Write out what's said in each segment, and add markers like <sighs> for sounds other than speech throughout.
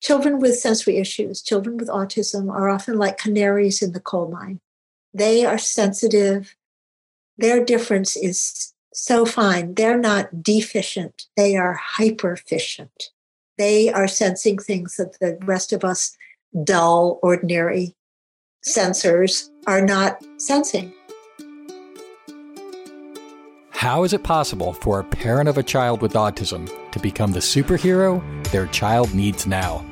children with sensory issues, children with autism, are often like canaries in the coal mine. They are sensitive. Their difference is so fine. They're not deficient, they are hyperficient. They are sensing things that the rest of us, dull, ordinary sensors, are not sensing. How is it possible for a parent of a child with autism to become the superhero their child needs now?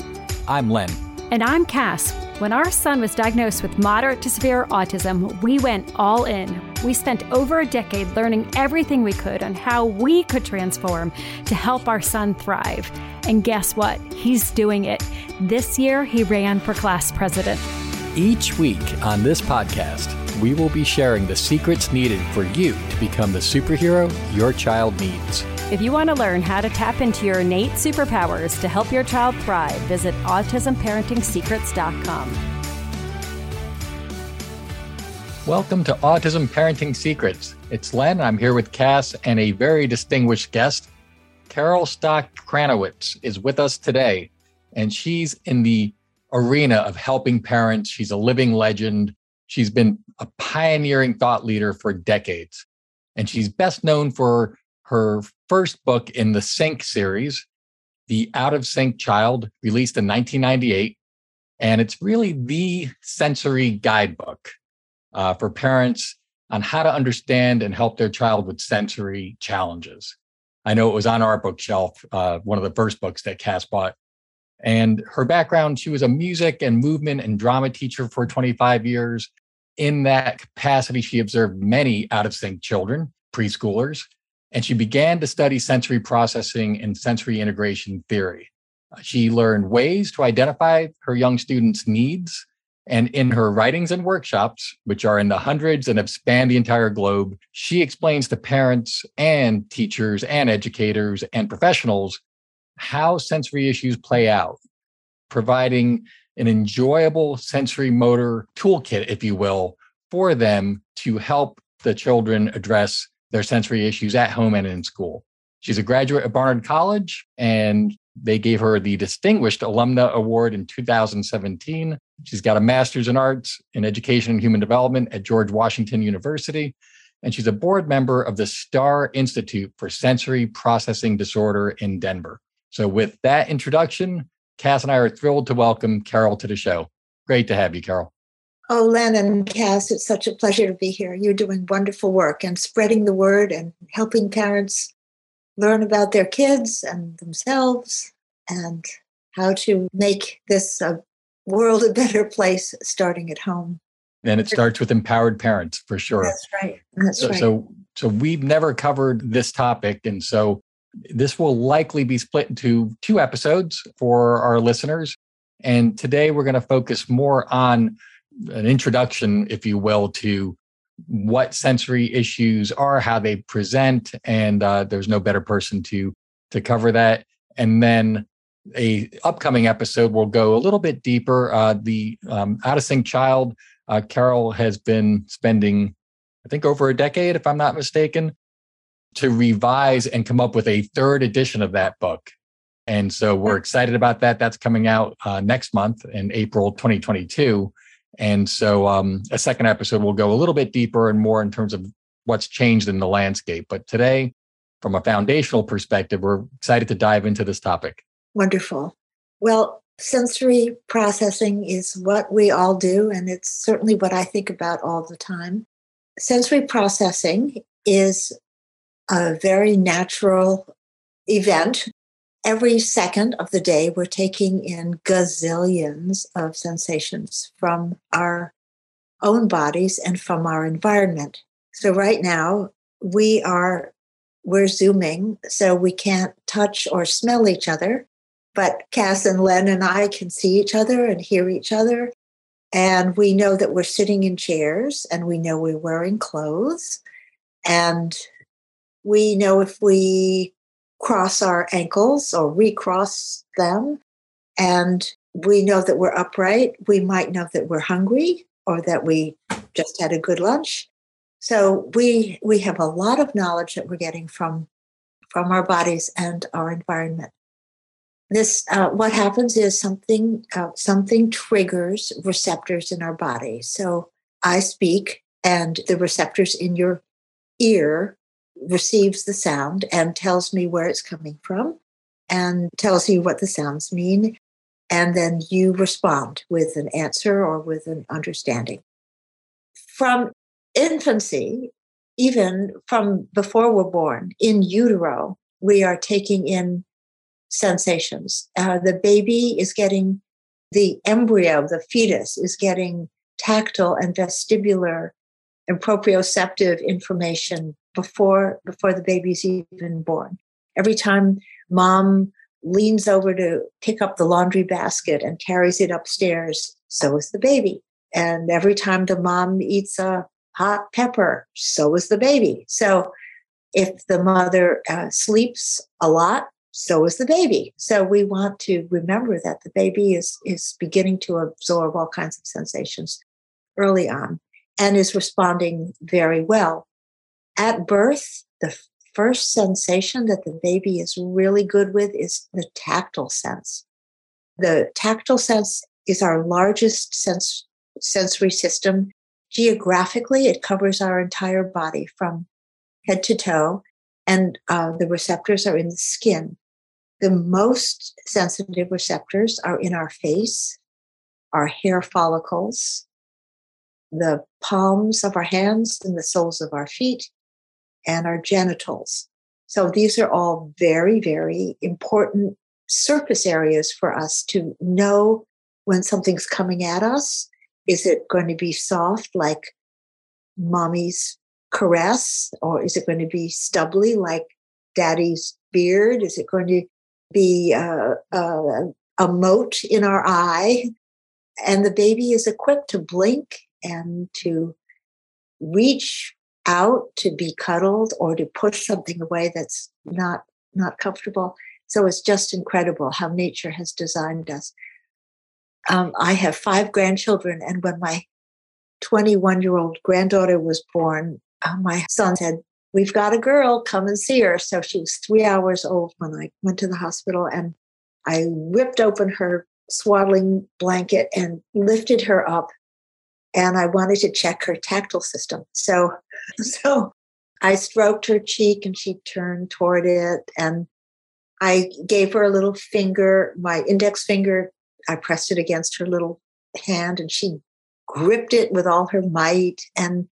I'm Len. And I'm Cass. When our son was diagnosed with moderate to severe autism, we went all in. We spent over a decade learning everything we could on how we could transform to help our son thrive. And guess what? He's doing it. This year, he ran for class president. Each week on this podcast, we will be sharing the secrets needed for you to become the superhero your child needs. If you want to learn how to tap into your innate superpowers to help your child thrive, visit autismparenting.secrets.com. Welcome to Autism Parenting Secrets. It's Len. I'm here with Cass and a very distinguished guest. Carol Stock Kranowitz is with us today, and she's in the arena of helping parents. She's a living legend. She's been a pioneering thought leader for decades, and she's best known for her first book in the Sync series, The Out of Sync Child, released in 1998. And it's really the sensory guidebook uh, for parents on how to understand and help their child with sensory challenges. I know it was on our bookshelf, uh, one of the first books that Cass bought. And her background, she was a music and movement and drama teacher for 25 years. In that capacity, she observed many out of sync children, preschoolers, and she began to study sensory processing and sensory integration theory. Uh, she learned ways to identify her young students' needs. And in her writings and workshops, which are in the hundreds and have spanned the entire globe, she explains to parents and teachers and educators and professionals how sensory issues play out, providing an enjoyable sensory motor toolkit, if you will, for them to help the children address their sensory issues at home and in school. She's a graduate of Barnard College, and they gave her the Distinguished Alumna Award in 2017. She's got a master's in arts in education and human development at George Washington University. And she's a board member of the STAR Institute for Sensory Processing Disorder in Denver. So, with that introduction, Cass and I are thrilled to welcome Carol to the show. Great to have you, Carol. Oh, Len and Cass, it's such a pleasure to be here. You're doing wonderful work and spreading the word and helping parents learn about their kids and themselves and how to make this a world a better place starting at home. And it starts with empowered parents for sure. That's right. That's so, right. So, so we've never covered this topic. And so this will likely be split into two episodes for our listeners. And today we're going to focus more on an introduction, if you will, to what sensory issues are, how they present, and uh, there's no better person to to cover that. And then a upcoming episode will go a little bit deeper. Uh, the um, out of sync child, uh, Carol has been spending, I think, over a decade, if I'm not mistaken, to revise and come up with a third edition of that book. And so we're excited about that. That's coming out uh, next month in April 2022. And so um, a second episode will go a little bit deeper and more in terms of what's changed in the landscape. But today, from a foundational perspective, we're excited to dive into this topic. Wonderful. Well, sensory processing is what we all do, and it's certainly what I think about all the time. Sensory processing is a very natural event every second of the day, we're taking in gazillions of sensations from our own bodies and from our environment. So, right now, we are we're zooming so we can't touch or smell each other but cass and len and i can see each other and hear each other and we know that we're sitting in chairs and we know we're wearing clothes and we know if we cross our ankles or recross them. And we know that we're upright. We might know that we're hungry or that we just had a good lunch. So we we have a lot of knowledge that we're getting from from our bodies and our environment. this uh, what happens is something uh, something triggers receptors in our body. So I speak, and the receptors in your ear receives the sound and tells me where it's coming from, and tells you what the sounds mean, and then you respond with an answer or with an understanding. From infancy, even from before we're born, in utero, we are taking in sensations. Uh, the baby is getting, the embryo, the fetus is getting tactile and vestibular and proprioceptive information before before the baby's even born. Every time mom leans over to pick up the laundry basket and carries it upstairs, so is the baby. And every time the mom eats a hot pepper, so is the baby. So if the mother uh, sleeps a lot, so is the baby. So we want to remember that the baby is, is beginning to absorb all kinds of sensations early on and is responding very well. At birth, the first sensation that the baby is really good with is the tactile sense. The tactile sense is our largest sense, sensory system. Geographically, it covers our entire body from head to toe, and uh, the receptors are in the skin. The most sensitive receptors are in our face, our hair follicles, the palms of our hands and the soles of our feet, and our genitals. So these are all very, very important surface areas for us to know when something's coming at us. Is it going to be soft like mommy's caress, or is it going to be stubbly like daddy's beard? Is it going to be uh, uh, a mote in our eye? And the baby is equipped to blink and to reach out to be cuddled or to push something away that's not not comfortable. So it's just incredible how nature has designed us. Um, I have five grandchildren, and when my 21 year old granddaughter was born, uh, my son said, We've got a girl, come and see her. So she was three hours old when I went to the hospital, and I ripped open her swaddling blanket and lifted her up. And I wanted to check her tactile system. So, <laughs> so I stroked her cheek and she turned toward it. And I gave her a little finger, my index finger. I pressed it against her little hand and she gripped it with all her might. And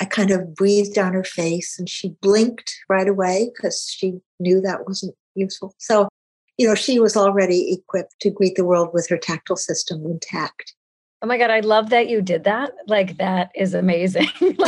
I kind of breathed on her face and she blinked right away because she knew that wasn't useful. So, you know, she was already equipped to greet the world with her tactile system intact. Oh my God, I love that you did that. Like, that is amazing. <laughs> <laughs> it's,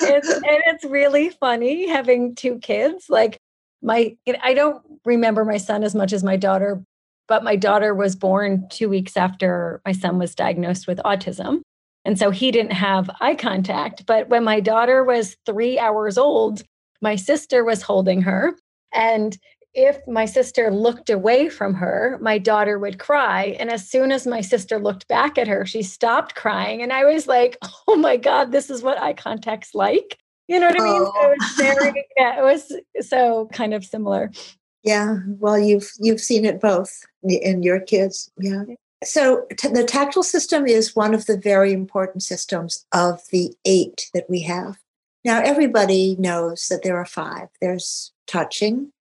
and it's really funny having two kids. Like, my, I don't remember my son as much as my daughter, but my daughter was born two weeks after my son was diagnosed with autism. And so he didn't have eye contact. But when my daughter was three hours old, my sister was holding her. And if my sister looked away from her, my daughter would cry. And as soon as my sister looked back at her, she stopped crying. And I was like, <laughs> oh my God, this is what eye contact's like. You know what I mean? Oh. So it was oh. very, <laughs> yeah, it was so kind of similar. Yeah. Well, you've you've seen it both in your kids. Yeah. So, t- the tactile system is one of the very important systems of the eight that we have. Now, everybody knows that there are five there's touching,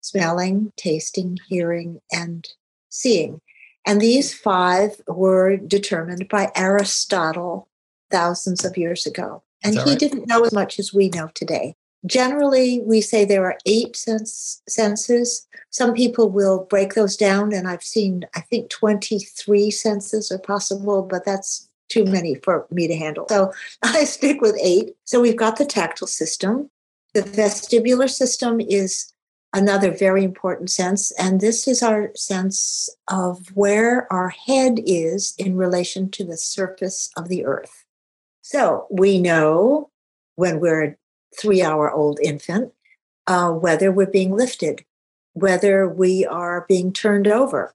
smelling, tasting, hearing, and seeing. And these five were determined by Aristotle thousands of years ago. And he right? didn't know as much as we know today. Generally, we say there are eight sense, senses. Some people will break those down, and I've seen, I think, 23 senses are possible, but that's too many for me to handle. So <laughs> I stick with eight. So we've got the tactile system. The vestibular system is another very important sense, and this is our sense of where our head is in relation to the surface of the earth. So we know when we're a three hour old infant, uh, whether we're being lifted, whether we are being turned over,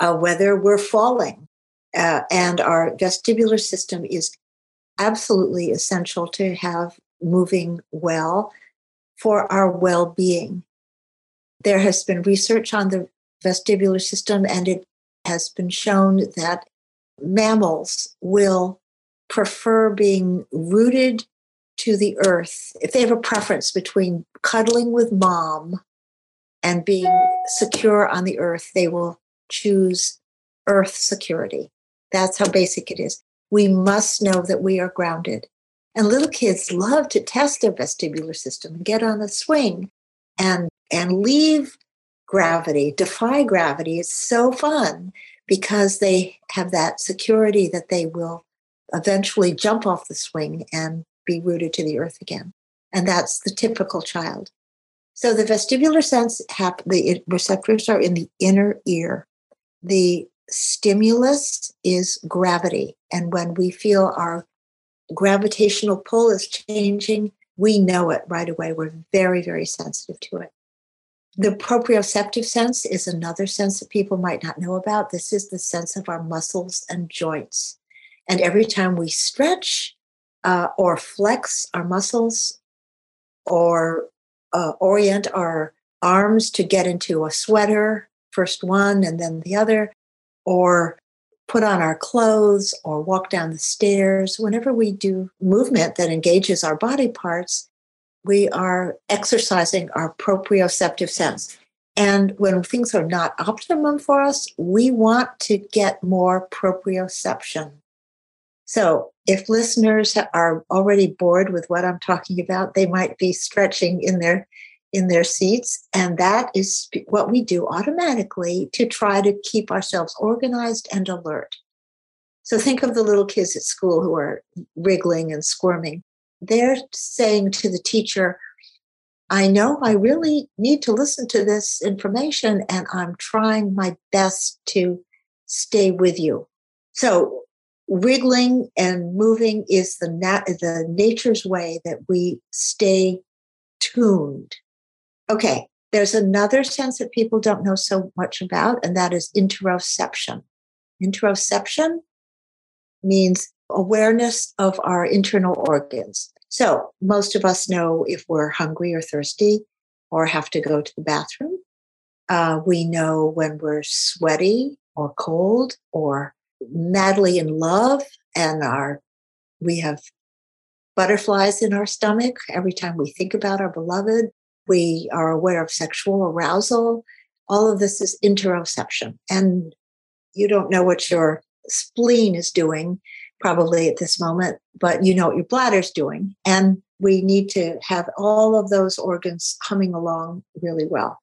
uh, whether we're falling. Uh, and our vestibular system is absolutely essential to have moving well for our well being. There has been research on the vestibular system, and it has been shown that mammals will prefer being rooted to the earth if they have a preference between cuddling with mom and being secure on the earth, they will choose earth security. That's how basic it is. We must know that we are grounded. And little kids love to test their vestibular system and get on a swing and and leave gravity, defy gravity. It's so fun because they have that security that they will eventually jump off the swing and be rooted to the earth again. And that's the typical child. So the vestibular sense, hap- the receptors are in the inner ear. The stimulus is gravity. And when we feel our gravitational pull is changing, we know it right away. We're very, very sensitive to it. The proprioceptive sense is another sense that people might not know about. This is the sense of our muscles and joints. And every time we stretch uh, or flex our muscles or uh, orient our arms to get into a sweater, first one and then the other, or put on our clothes or walk down the stairs, whenever we do movement that engages our body parts, we are exercising our proprioceptive sense. And when things are not optimum for us, we want to get more proprioception. So, if listeners are already bored with what I'm talking about, they might be stretching in their in their seats and that is what we do automatically to try to keep ourselves organized and alert. So think of the little kids at school who are wriggling and squirming they're saying to the teacher, I know I really need to listen to this information and I'm trying my best to stay with you. So wriggling and moving is the nat- the nature's way that we stay tuned. Okay, there's another sense that people don't know so much about, and that is interoception. Interoception means awareness of our internal organs. So, most of us know if we're hungry or thirsty or have to go to the bathroom. Uh, we know when we're sweaty or cold or madly in love and our we have butterflies in our stomach every time we think about our beloved. We are aware of sexual arousal. All of this is interoception. And you don't know what your spleen is doing probably at this moment, but you know what your bladder's doing. And we need to have all of those organs humming along really well.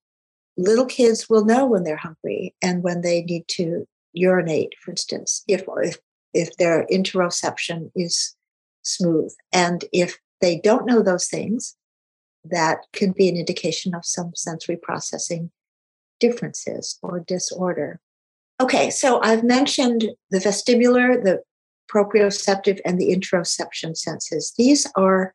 Little kids will know when they're hungry and when they need to urinate, for instance, if, if, if their interoception is smooth. And if they don't know those things, that can be an indication of some sensory processing differences or disorder. Okay, so I've mentioned the vestibular, the proprioceptive and the interoception senses. These are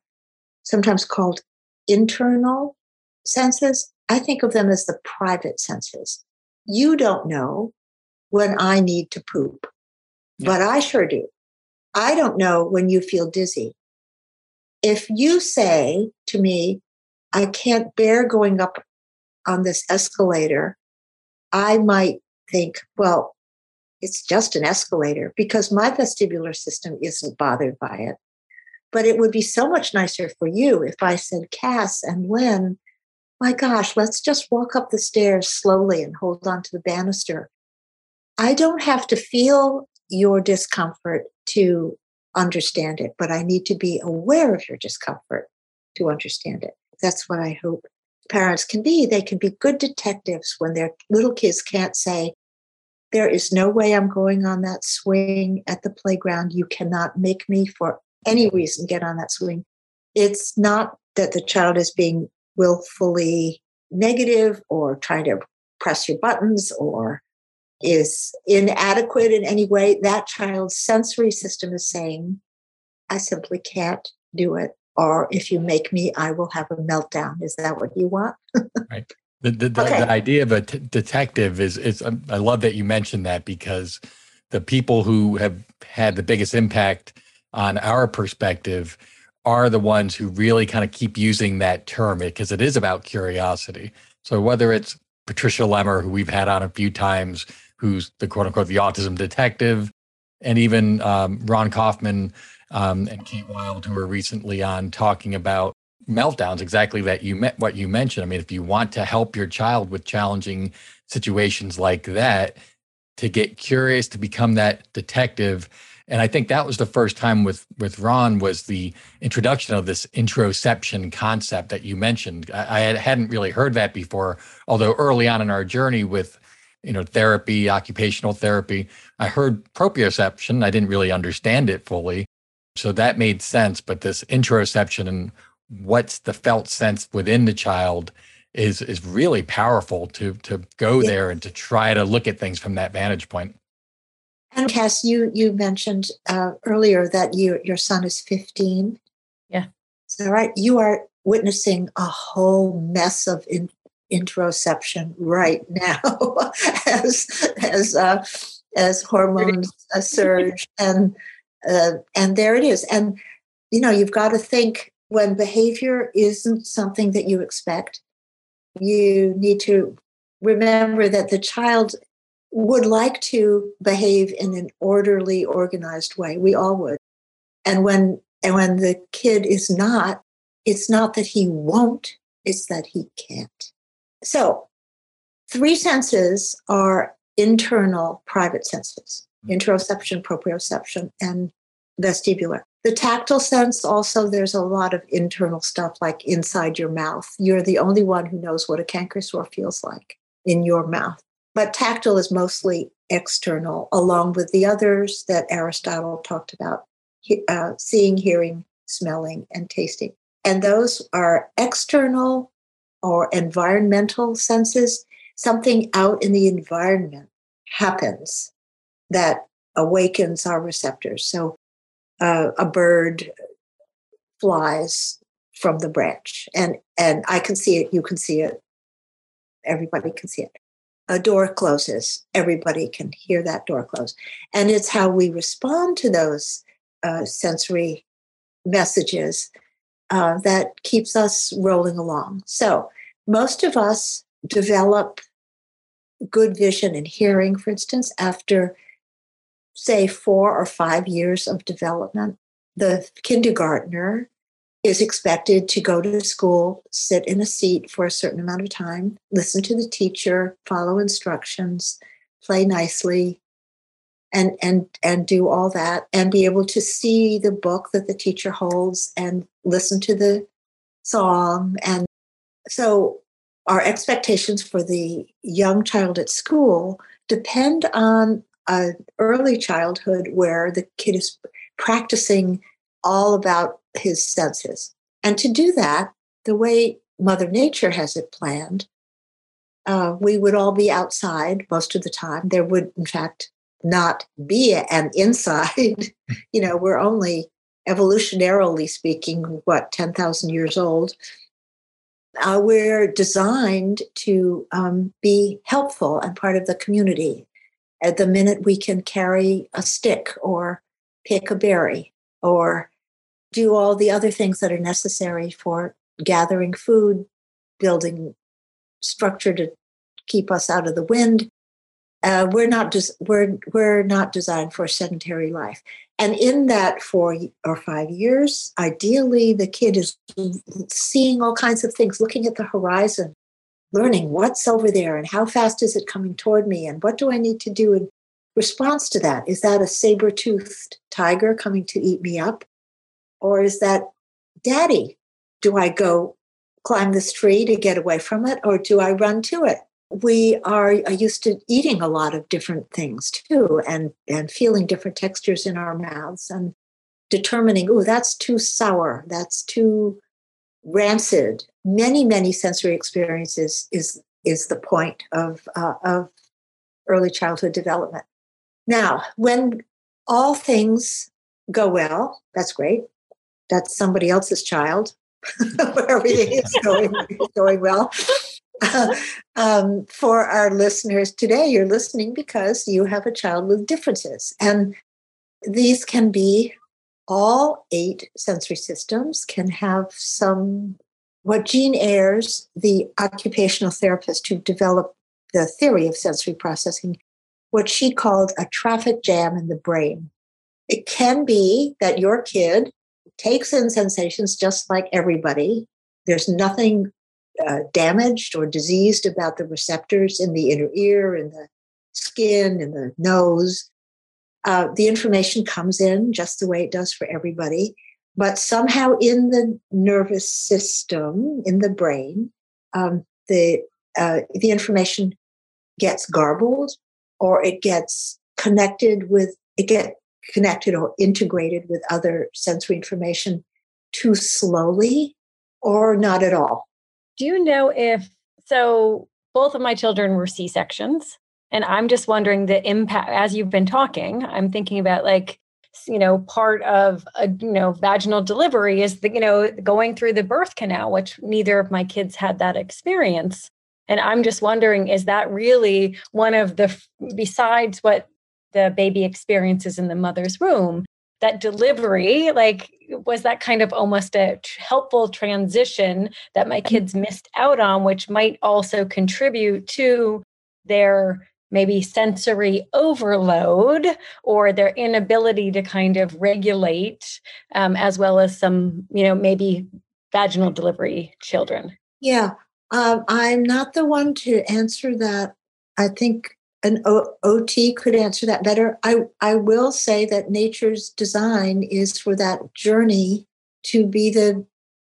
sometimes called internal senses. I think of them as the private senses. You don't know when I need to poop, but I sure do. I don't know when you feel dizzy. If you say to me, I can't bear going up on this escalator, I might think, well, it's just an escalator because my vestibular system isn't bothered by it. But it would be so much nicer for you if I said, Cass and Lynn, my gosh, let's just walk up the stairs slowly and hold on to the banister. I don't have to feel your discomfort to understand it, but I need to be aware of your discomfort to understand it. That's what I hope parents can be. They can be good detectives when their little kids can't say, there is no way I'm going on that swing at the playground. You cannot make me for any reason get on that swing. It's not that the child is being willfully negative or trying to press your buttons or is inadequate in any way. That child's sensory system is saying, I simply can't do it. Or if you make me, I will have a meltdown. Is that what you want? right. The, the, the, okay. the idea of a t- detective is, is, um, I love that you mentioned that because the people who have had the biggest impact on our perspective are the ones who really kind of keep using that term because it is about curiosity. So whether it's Patricia Lemer, who we've had on a few times, who's the quote unquote the autism detective, and even um, Raun Kaufman um, and Kate Wilde, who were recently on talking about meltdowns, exactly that you met what you mentioned. I mean, if you want to help your child with challenging situations like that, to get curious, to become that detective. And I think that was the first time with with Raun was the introduction of this interoception concept that you mentioned. I, I hadn't really heard that before, although early on in our journey with you know therapy, occupational therapy, I heard proprioception. I didn't really understand it fully, so that made sense. But this interoception and what's the felt sense within the child is is really powerful to to go yeah. there and to try to look at things from that vantage point. And Cass, you you mentioned uh, earlier that you your son is 15. Yeah. So right, you are witnessing a whole mess of in, interoception right <laughs> now as as uh, as hormones surge and uh, and there it is and you know you've got to think when behavior isn't something that you expect you need to remember that the child would like to behave in an orderly organized way. We all would. And when and when the kid is not it's not that he won't it's that he can't. So three senses are internal private senses mm-hmm. interoception proprioception and vestibular the tactile sense, also, there's a lot of internal stuff like inside your mouth. You're the only one who knows what a canker sore feels like in your mouth. But tactile is mostly external, along with the others that Aristotle talked about uh, seeing, hearing, smelling, and tasting. And those are external or environmental senses. Something out in the environment happens that awakens our receptors. So uh, a bird flies from the branch and and i can see it you can see it. Everybody can see it. A door closes. Everybody can hear that door close. And it's how we respond to those uh, sensory messages uh, that keeps us rolling along. So most of us develop good vision and hearing for instance after say, four or five years of development, the kindergartner is expected to go to school, sit in a seat for a certain amount of time, listen to the teacher, follow instructions, play nicely, and and and do all that and be able to see the book that the teacher holds and listen to the song and so our expectations for the young child at school depend on a early childhood where the kid is practicing all about his senses. And to do that, the way Mother Nature has it planned, uh, we would all be outside most of the time. There would, in fact, not be an inside. <laughs> you know, we're only evolutionarily speaking, what, 10,000 years old. Uh, we're designed to um, be helpful and part of the community at the minute we can carry a stick or pick a berry or do all the other things that are necessary for gathering food, building structure to keep us out of the wind. Uh, we're not just we're we're not designed for sedentary life. And in that four or five years, ideally the kid is seeing all kinds of things, looking at the horizon, learning what's over there and how fast is it coming toward me and what do I need to do in response to that? Is that a saber toothed tiger coming to eat me up? Or is that daddy? Do I go climb this tree to get away from it or do I run to it? We are uh, used to eating a lot of different things too and, and feeling different textures in our mouths and determining, oh, that's too sour, that's too rancid. Many many sensory experiences is is the point of uh, of early childhood development. Now when all things go well that's great. That's somebody else's child. <laughs> Where everything is going going well. <laughs> Um, for our listeners today you're listening because you have a child with differences and these can be all eight sensory systems can have some what Jean Ayres, the occupational therapist who developed the theory of sensory processing, what she called a traffic jam in the brain. It can be that your kid takes in sensations just like everybody. There's nothing uh, damaged or diseased about the receptors in the inner ear, in the skin, in the nose. Uh, the information comes in just the way it does for everybody. But somehow in the nervous system, in the brain, um, the uh, the information gets garbled or it gets connected with it get connected or integrated with other sensory information too slowly or not at all. Do you know if so both of my children were C-sections and I'm just wondering the impact as you've been talking I'm thinking about like you know part of a you know vaginal delivery is the you know going through the birth canal which neither of my kids had that experience. And i'm just wondering is that really one of the besides what the baby experiences in the mother's womb that delivery like was that kind of almost a helpful transition that my mm-hmm. kids missed out on which might also contribute to their maybe sensory overload or their inability to kind of regulate um, as well as some you know maybe vaginal delivery children. Yeah um, i'm not the one to answer that. I think an o- ot could answer that better. I, I will say that nature's design is for that journey to be the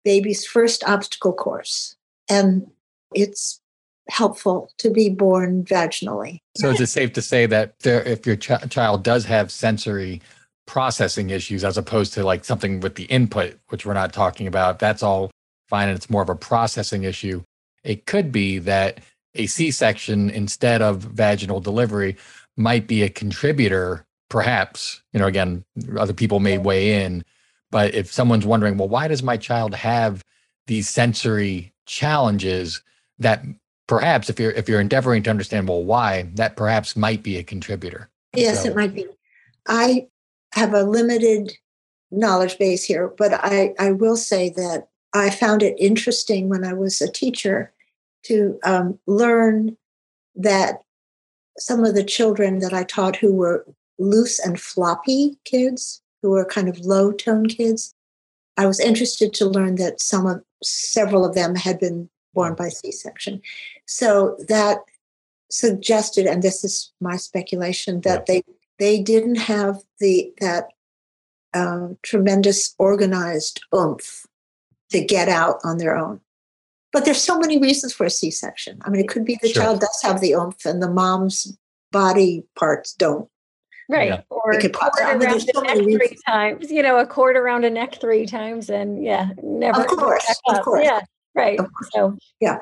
baby's first obstacle course and it's helpful to be born vaginally. So is it safe to say that there, if your ch- child does have sensory processing issues, as opposed to like something with the input, which we're not talking about, that's all fine and it's more of a processing issue. It could be that a C-section instead of vaginal delivery might be a contributor, perhaps. You know, again, other people may weigh in, but if someone's wondering, well, why does my child have these sensory challenges that perhaps if you're if you're endeavoring to understand well why that perhaps might be a contributor yes so. it might be i have a limited knowledge base here but i i will say that i found it interesting when i was a teacher to um, learn that some of the children that i taught who were loose and floppy kids who were kind of low tone kids i was interested to learn that some of several of them had been born by C-section. So that suggested, and this is my speculation, that yeah. they they didn't have the that uh, tremendous organized oomph to get out on their own. But there's so many reasons for a C-section. I mean, it could be the sure. child does have the oomph, and the mom's body parts don't. Right. Yeah. Or a cord around the so neck three times, you know, a cord around a neck three times and yeah, never. Of course. Of course. Yeah. Right. So yeah.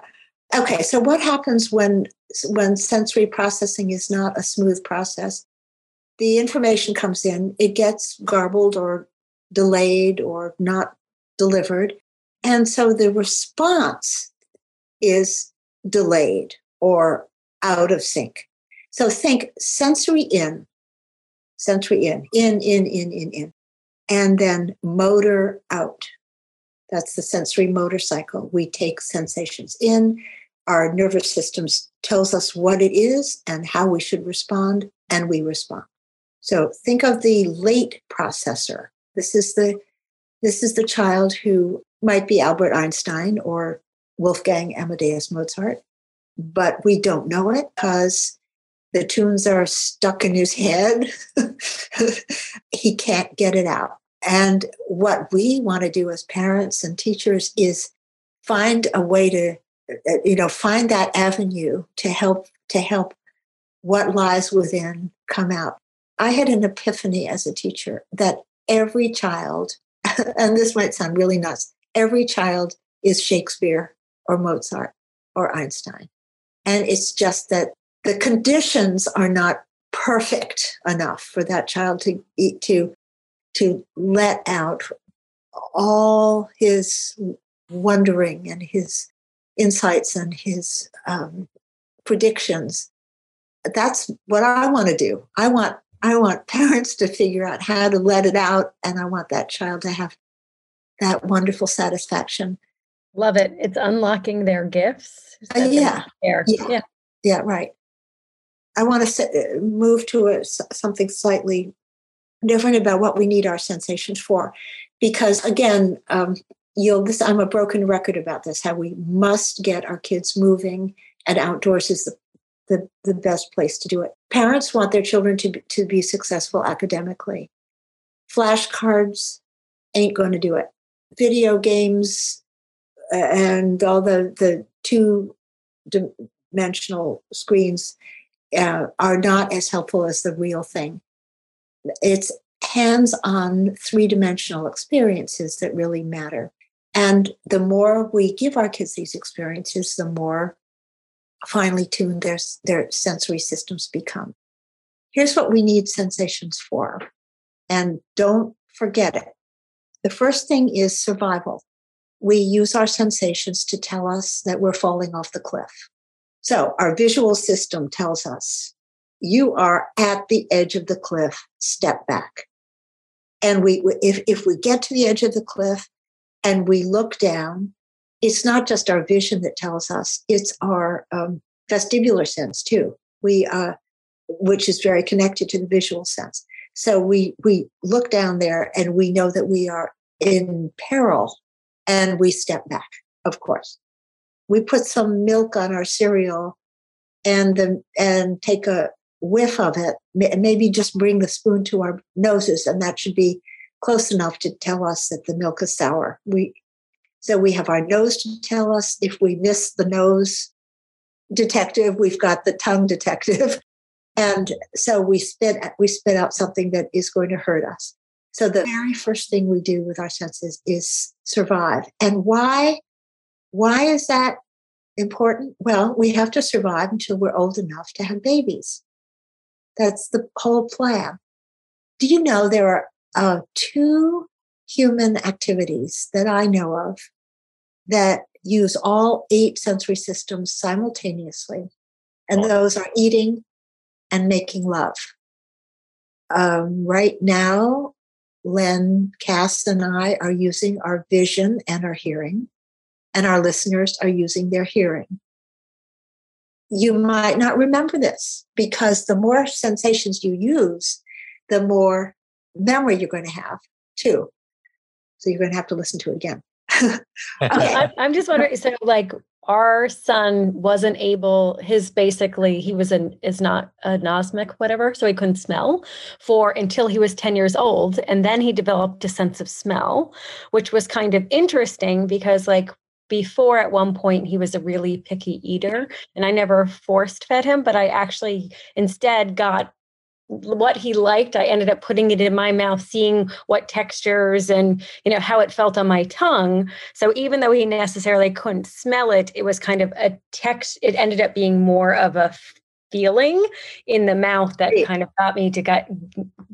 Okay. So what happens when when sensory processing is not a smooth process? The information comes in, it gets garbled or delayed or not delivered. And so the response is delayed or out of sync. So think sensory in, sensory in, in, in, in, in, in, and then motor out. That's the sensory motor cycle. We take sensations in, our nervous system tells us what it is and how we should respond, and we respond. So think of the late processor. This is the this is the child who might be Albert Einstein or Wolfgang Amadeus Mozart, but we don't know it because the tunes are stuck in his head. <laughs> he can't get it out. And what we want to do as parents and teachers is find a way to, uh, you know, find that avenue to help to help what lies within come out. I had an epiphany as a teacher that every child, <laughs> and this might sound really nuts, every child is Shakespeare or Mozart or Einstein. And it's just that the conditions are not perfect enough for that child to eat to to let out all his wondering and his insights and his um, predictions. That's what I want to do. I want I want <laughs> parents to figure out how to let it out, and I want that child to have that wonderful satisfaction Love it. It's unlocking their gifts. Uh, yeah. yeah. yeah. Yeah. Right. I want to uh, move to a, something slightly different about what we need our sensations for, because again, um, you'll. This I'm a broken record about this. How we must get our kids moving, and outdoors is the the, the best place to do it. Parents want their children to be, to be successful academically. Flashcards ain't going to do it. Video games and all the the two dimensional screens uh, are not as helpful as the real thing. It's hands on three dimensional experiences that really matter. And the more we give our kids these experiences, the more finely tuned their, their sensory systems become. Here's what we need sensations for. And don't forget it. The first thing is survival. We use our sensations to tell us that we're falling off the cliff. So our visual system tells us you are at the edge of the cliff, step back. And we, if, if we get to the edge of the cliff and we look down, it's not just our vision that tells us, it's our um, vestibular sense too. We, uh, which is very connected to the visual sense. So we, we look down there and we know that we are in peril and we step back, of course we put some milk on our cereal and the, and take a whiff of it. Maybe just bring the spoon to our noses and that should be close enough to tell us that the milk is sour. We so we have our nose to tell us if we miss the nose detective we've got the tongue detective. <laughs> And so we spit we spit out something that is going to hurt us. So the very first thing we do with our senses is survive. And why why is that important? Well, we have to survive until we're old enough to have babies. That's the whole plan. Do you know there are uh, two human activities that I know of that use all eight sensory systems simultaneously? And those are eating and making love. Um, right now, Len, Cass, and I are using our vision and our hearing and our listeners are using their hearing. You might not remember this because the more sensations you use, the more memory you're going to have too. So you're going to have to listen to it again. <laughs> okay. I'm just wondering. So, like, our son wasn't able. His basically, he was an is not anosmic, whatever. So he couldn't smell for until he was 10 years old, and then he developed a sense of smell, which was kind of interesting because, like, before at one point he was a really picky eater and I never forced fed him, but I actually instead got what he liked. I ended up putting it in my mouth seeing what textures and you know how it felt on my tongue. So even though he necessarily couldn't smell it it was kind of a text it ended up being more of a feeling in the mouth that kind of got me to get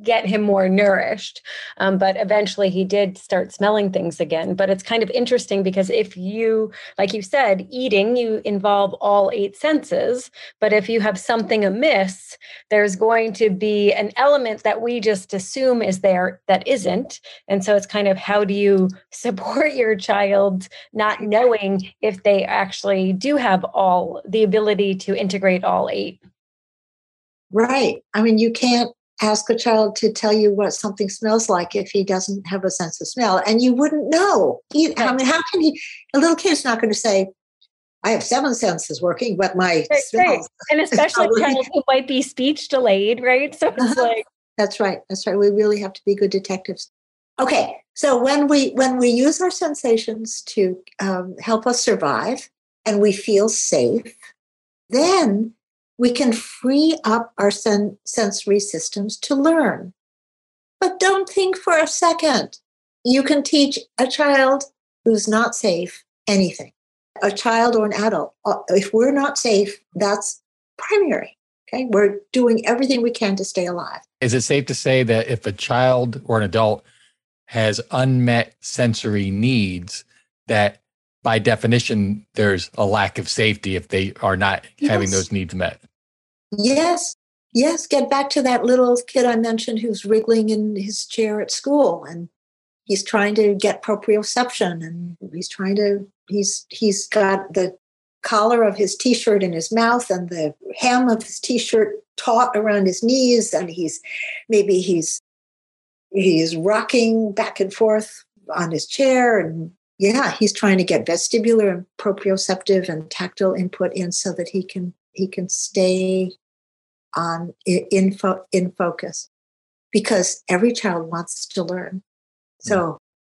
get him more nourished. Um, but eventually he did start smelling things again. But it's kind of interesting because if you, like you said, eating, you involve all eight senses. But if you have something amiss, there's going to be an element that we just assume is there that isn't. And so it's kind of how do you <laughs> support your child not knowing if they actually do have all the ability to integrate all eight? Right. I mean, you can't ask a child to tell you what something smells like if he doesn't have a sense of smell, and you wouldn't know. I mean, how can he? A little kid's not going to say, "I have seven senses working, but my right, right. and <laughs> especially child who might be speech delayed, right? So it's uh-huh. like that's right. That's right. We really have to be good detectives. Okay, so when we when we use our sensations to um, help us survive, and we feel safe, then we can free up our sen- sensory systems to learn. But don't think for a second. You can teach a child who's not safe anything, a child or an adult. Uh, if we're not safe, that's primary. Okay. We're doing everything we can to stay alive. Is it safe to say that if a child or an adult has unmet sensory needs, that by definition, there's a lack of safety if they are not yes. having those needs met? Yes, yes. Get back to that little kid I mentioned who's wriggling in his chair at school. And he's trying to get proprioception and he's trying to he's he's got the collar of his t-shirt in his mouth and the hem of his t-shirt taut around his knees and he's maybe he's he's rocking back and forth on his chair and yeah he's trying to get vestibular and proprioceptive and tactile input in so that he can he can stay on in, fo- in focus because every child wants to learn so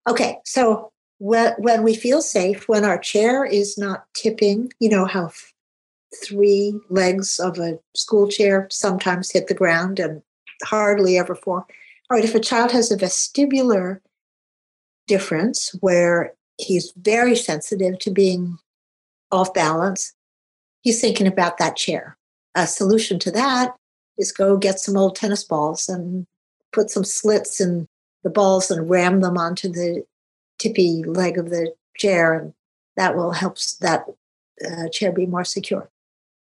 mm. okay so when, when we feel safe when our chair is not tipping you know how three legs of a school chair sometimes hit the ground and hardly ever four all right if a child has a vestibular difference where he's very sensitive to being off balance. He's thinking about that chair. A solution to that is go get some old tennis balls and put some slits in the balls and ram them onto the tippy leg of the chair, and that will help that uh, chair be more secure.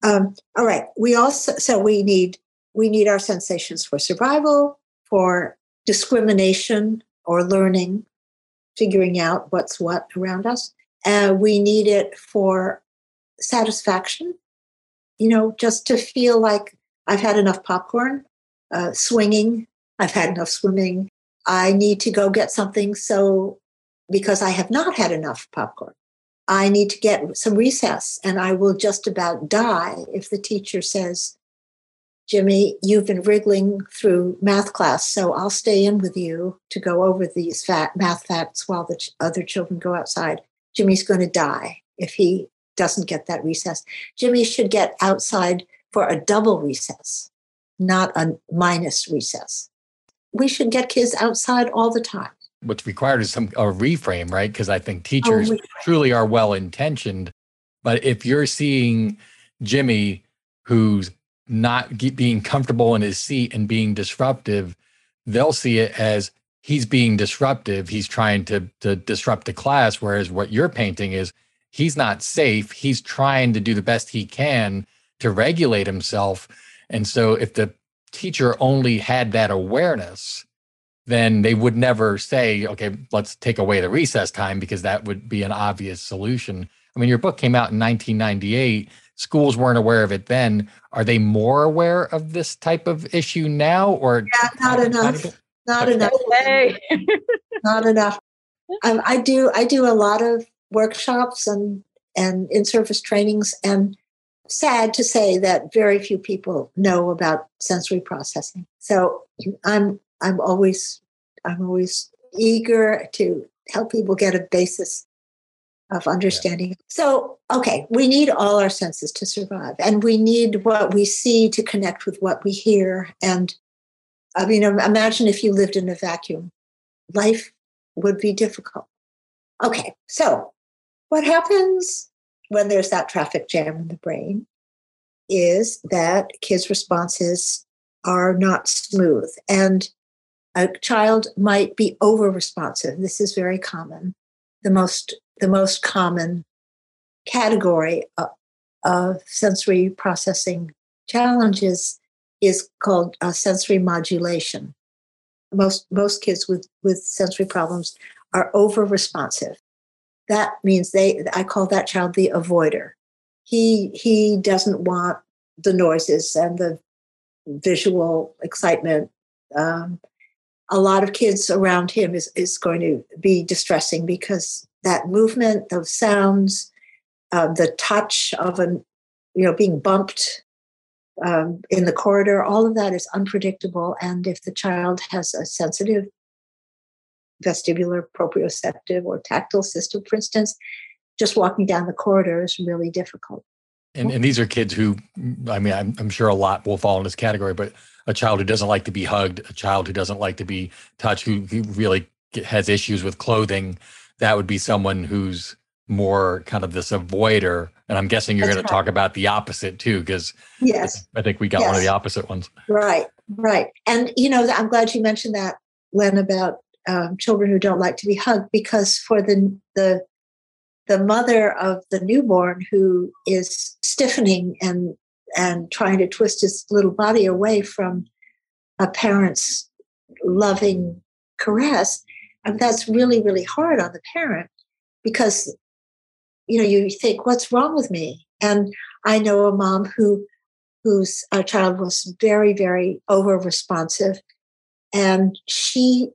Um, all right, we also so we need we need our sensations for survival, for discrimination or learning, figuring out what's what around us. Uh, we need it for satisfaction, you know, just to feel like I've had enough popcorn, uh, swinging, I've had enough swimming. I need to go get something so because I have not had enough popcorn. I need to get some recess and I will just about die if the teacher says, Jimmy, you've been wriggling through math class, so I'll stay in with you to go over these fat math facts while the ch- other children go outside. Jimmy's going to die if he doesn't get that recess. Jimmy should get outside for a double recess, not a minus recess. We should get kids outside all the time. What's required is some a reframe, right? Because I think teachers oh, truly are well intentioned, but if you're seeing Jimmy who's not being comfortable in his seat and being disruptive, they'll see it as he's being disruptive. He's trying to, to disrupt the class. Whereas what you're painting is he's not safe. He's trying to do the best he can to regulate himself. And so if the teacher only had that awareness, then they would never say, okay, let's take away the recess time because that would be an obvious solution. I mean, your book came out in 1998 schools weren't aware of it then. Are they more aware of this type of issue now, or yeah, not enough? Not enough. not enough. Um, I do. I do a lot of workshops and and in-service trainings, and sad to say that very few people know about sensory processing. So I'm I'm always I'm always eager to help people get a basis of understanding. Yeah. So, okay, we need all our senses to survive, and we need what we see to connect with what we hear. And I mean, imagine if you lived in a vacuum, life would be difficult. Okay, so what happens when there's that traffic jam in the brain is that kids' responses are not smooth. And a child might be over responsive. This is very common. The most the most common category of, of sensory processing challenges is called uh, sensory modulation. Most most kids with with sensory problems are over responsive. That means they I call that child the avoider. He he doesn't want the noises and the visual excitement. Um, a lot of kids around him is is going to be distressing because that movement, those sounds, uh, the touch of an, you know, being bumped um, in the corridor, all of that is unpredictable. And if the child has a sensitive vestibular, proprioceptive, or tactile system, for instance, just walking down the corridor is really difficult. And, and these are kids who, I mean, I'm, I'm sure a lot will fall in this category, but a child who doesn't like to be hugged, a child who doesn't like to be touched, who, who really has issues with clothing, that would be someone who's more kind of this avoider. And I'm guessing you're going right. to talk about the opposite too, because yes, I think we got yes. one of the opposite ones. Right, right. And you know, I'm glad you mentioned that, Len, about um, children who don't like to be hugged, because for the the the mother of the newborn who is stiffening and and trying to twist his little body away from a parent's loving caress And that's really, really hard on the parent because, you know, you think, what's wrong with me? And I know a mom who whose child was very, very over responsive. And she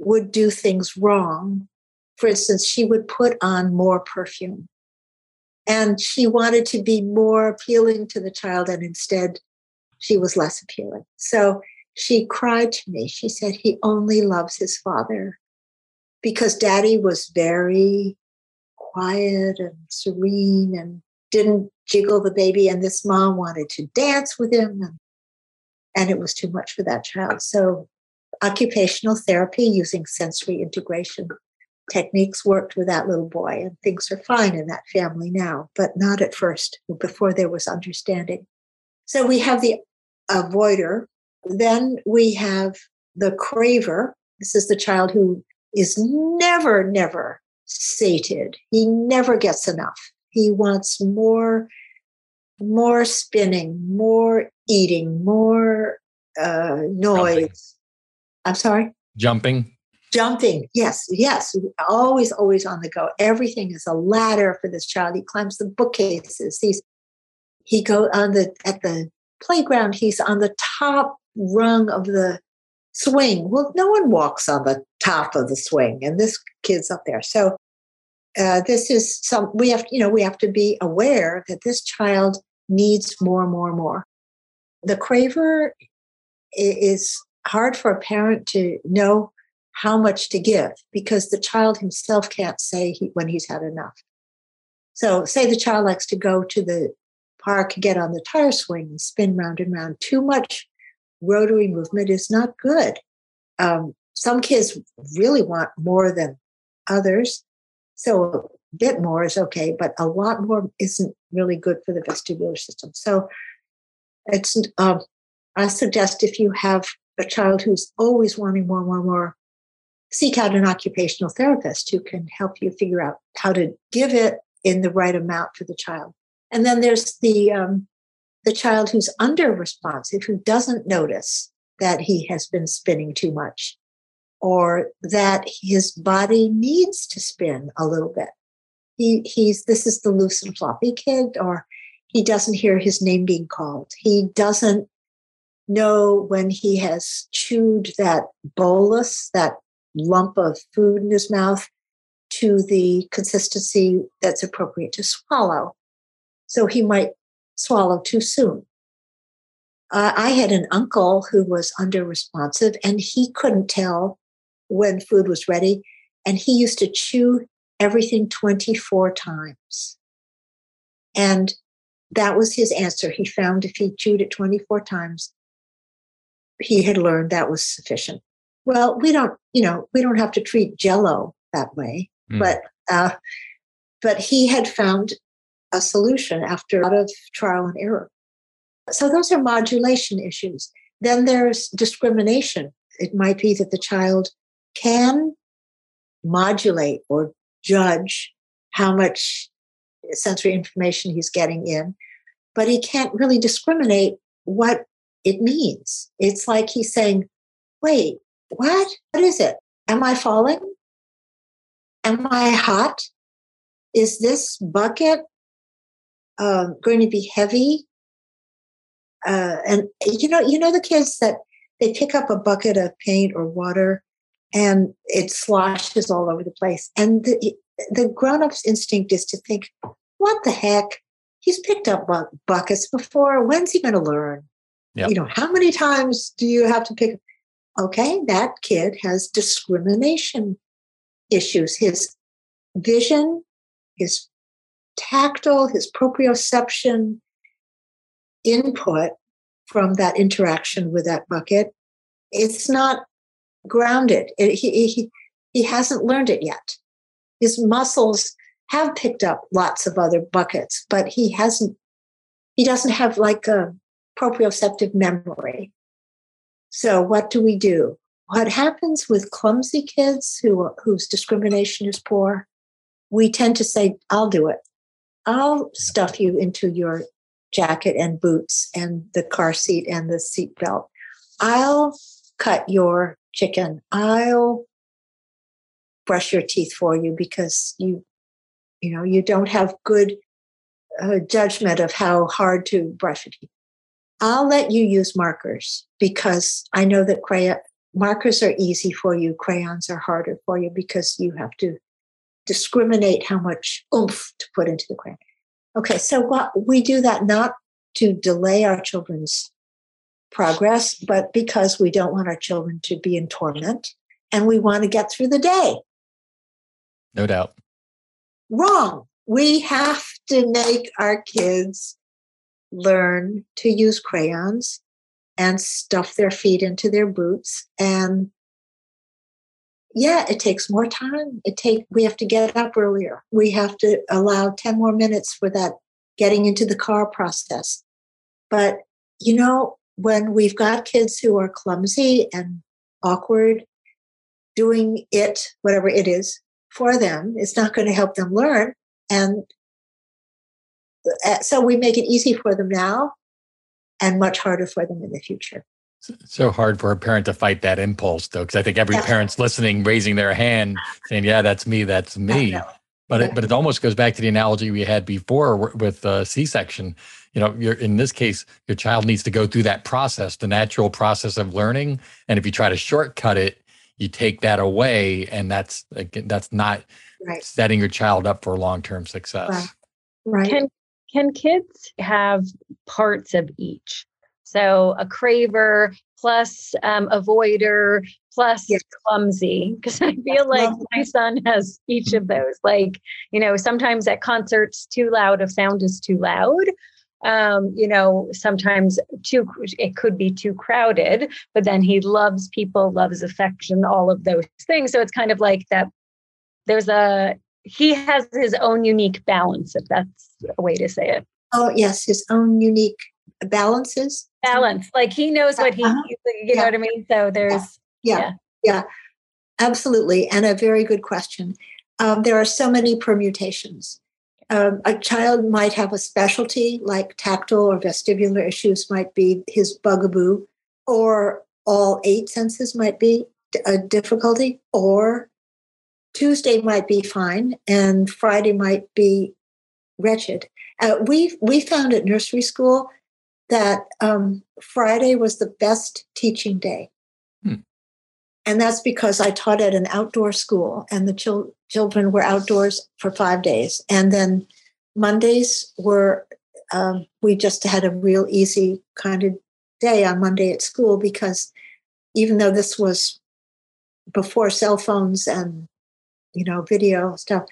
would do things wrong. For instance, she would put on more perfume. And she wanted to be more appealing to the child, and instead, she was less appealing. So she cried to me. She said, He only loves his father because daddy was very quiet and serene and didn't jiggle the baby. And this mom wanted to dance with him. And, and it was too much for that child. So, occupational therapy using sensory integration techniques worked with that little boy. And things are fine in that family now, but not at first, before there was understanding. So, we have the avoider. Then we have the craver. This is the child who is never, never sated. He never gets enough. He wants more, more spinning, more eating, more uh, noise. I'm sorry? Jumping. Jumping. Yes, yes. Always, always on the go. Everything is a ladder for this child. He climbs the bookcases. He's he go on the at the playground. He's on the top rung of the swing. Well, no one walks on the top of the swing, and this kid's up there. So uh, this is some we have you know we have to be aware that this child needs more and more more the craver is hard for a parent to know how much to give because the child himself can't say he, when he's had enough. So say the child likes to go to the park get on the tire swing and spin round and round. Too much rotary movement is not good. Um, some kids really want more than others. So a bit more is okay, but a lot more isn't really good for the vestibular system. So it's um, I suggest if you have a child who's always wanting more, more, more, seek out an occupational therapist who can help you figure out how to give it in the right amount for the child. And then there's the um, the child who's under responsive, who doesn't notice that he has been spinning too much or that his body needs to spin a little bit. He, he's this is the loose and floppy kid, or he doesn't hear his name being called. He doesn't know when he has chewed that bolus, that lump of food in his mouth, to the consistency that's appropriate to swallow. So he might swallow too soon. Uh, I had an uncle who was under responsive and he couldn't tell when food was ready. And he used to chew everything 24 times. And that was his answer. He found if he chewed it 24 times, he had learned that was sufficient. Well, we don't, you know, we don't have to treat jello that way, mm. but uh, but he had found a solution after a lot of trial and error. So those are modulation issues. Then there's discrimination. It might be that the child can modulate or judge how much sensory information he's getting in, but he can't really discriminate what it means. It's like he's saying, wait, what? What is it? Am I falling? Am I hot? Is this bucket uh, going to be heavy? Uh, and you know, you know the kids that they pick up a bucket of paint or water and it sloshes all over the place. And the, the grown up's instinct is to think, what the heck? He's picked up buckets before. When's he going to learn? Yep. You know, how many times do you have to pick? Okay, that kid has discrimination issues. His vision, his tactile, his proprioception input from that interaction with that bucket, it's not grounded. It, he, he, he hasn't learned it yet. His muscles have picked up lots of other buckets, but he hasn't, he doesn't have like a proprioceptive memory. So what do we do? What happens with clumsy kids who, whose discrimination is poor? We tend to say, I'll do it. I'll stuff you into your jacket and boots and the car seat and the seat belt. I'll cut your chicken. I'll brush your teeth for you because you you know you don't have good uh, judgment of how hard to brush your teeth i'll let you use markers because i know that crayon markers are easy for you crayons are harder for you because you have to discriminate how much oomph to put into the crayon. Okay so what we do that not to delay our children's progress but because we don't want our children to be in torment and we want to get through the day. No doubt. Wrong. We have to make our kids learn to use crayons and stuff their feet into their boots. And yeah it takes more time. It take we have to get up earlier. We have to allow 10 more minutes for that getting into the car process. But you know when we've got kids who are clumsy and awkward doing it whatever it is for them it's not going to help them learn. And so we make it easy for them now and much harder for them in the future. So hard for a parent to fight that impulse, though, because I think every parent's listening, raising their hand, saying, "Yeah, that's me, that's me." But yeah. it, but it almost goes back to the analogy we had before with uh, C-section. You know, you're in this case, your child needs to go through that process, the natural process of learning, and if you try to shortcut it, you take that away, and that's that's not right. setting your child up for long-term success. Right. right. Can can kids have parts of each? So a craver plus um, avoider plus yes. clumsy because I feel like my son has each of those. Like, you know, sometimes at concerts, too loud of sound is too loud. Um, you know, sometimes too it could be too crowded, but then he loves people, loves affection, all of those things. So it's kind of like that. There's a he has his own unique balance, if that's a way to say it. Oh, yes, his own unique balances. Balance. Like he knows what he, uh-huh. you yeah. know what I mean? So there's, yeah. yeah, yeah, absolutely. And a very good question. Um, there are so many permutations. Um, a child might have a specialty like tactile or vestibular issues might be his bugaboo, or all eight senses might be a difficulty, or Tuesday might be fine and Friday might be wretched. Uh, we we found at nursery school that um, Friday was the best teaching day, hmm. and that's because I taught at an outdoor school, and the chil- children were outdoors for five days, and then Mondays were um, we just had a real easy kind of day on Monday at school because even though this was before cell phones and you know, video stuff.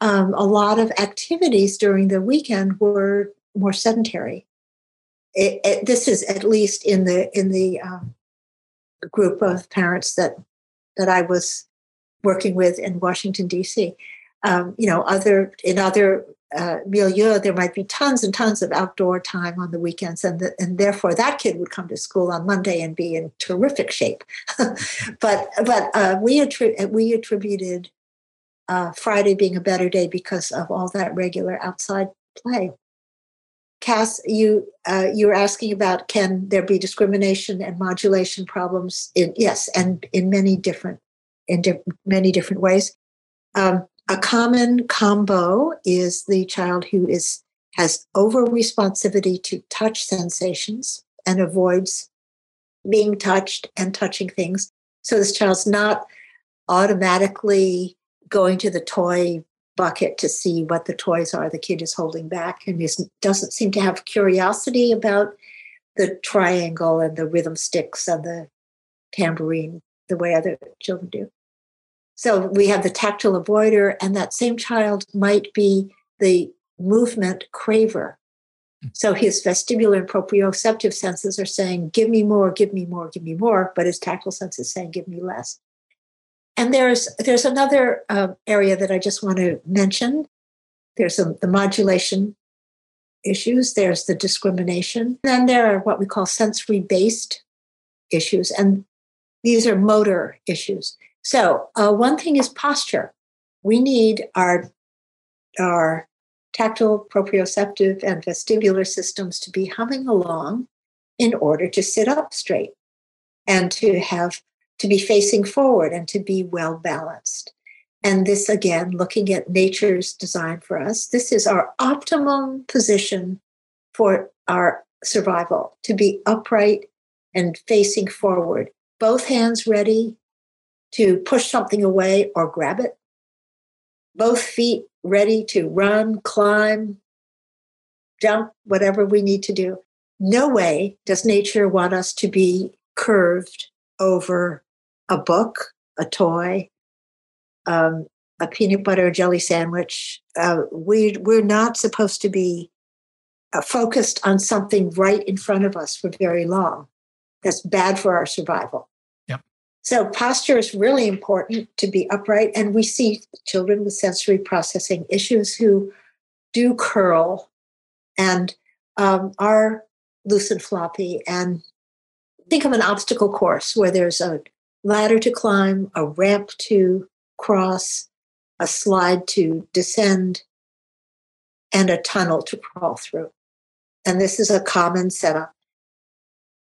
Um, a lot of activities during the weekend were more sedentary. It, it, this is at least in the in the um, group of parents that that I was working with in Washington D.C. Um, you know, other in other uh, milieu, there might be tons and tons of outdoor time on the weekends, and the, and therefore that kid would come to school on Monday and be in terrific shape. <laughs> but but uh, we attri- we attributed uh, Friday being a better day because of all that regular outside play. Cass, you uh, you were asking about can there be discrimination and modulation problems? In, yes, and in many different in di- many different ways. Um, a common combo is the child who is has over responsivity to touch sensations and avoids being touched and touching things. So this child's not automatically going to the toy bucket to see what the toys are the kid is holding back and is, doesn't seem to have curiosity about the triangle and the rhythm sticks and the tambourine the way other children do. So we have the tactile avoider, and that same child might be the movement craver. So his vestibular and proprioceptive senses are saying, Give me more, give me more, give me more, but his tactile sense is saying, Give me less. And there's there's another uh, area that I just want to mention. There's a, the modulation issues. There's the discrimination. Then there are what we call sensory based issues, and these are motor issues. So uh, one thing is posture. We need our our tactile, proprioceptive, and vestibular systems to be humming along in order to sit up straight and to have to be facing forward and to be well balanced. And this again, looking at nature's design for us, this is our optimum position for our survival to be upright and facing forward, both hands ready to push something away or grab it, both feet ready to run, climb, jump, whatever we need to do. No way does nature want us to be curved over a book, a toy, um, a peanut butter jelly sandwich. Uh, we we're not supposed to be uh, focused on something right in front of us for very long. That's bad for our survival. Yep. So posture is really important to be upright, and we see children with sensory processing issues who do curl and um, are loose and floppy. And think of an obstacle course where there's a ladder to climb, a ramp to cross, a slide to descend, and a tunnel to crawl through. And this is a common setup.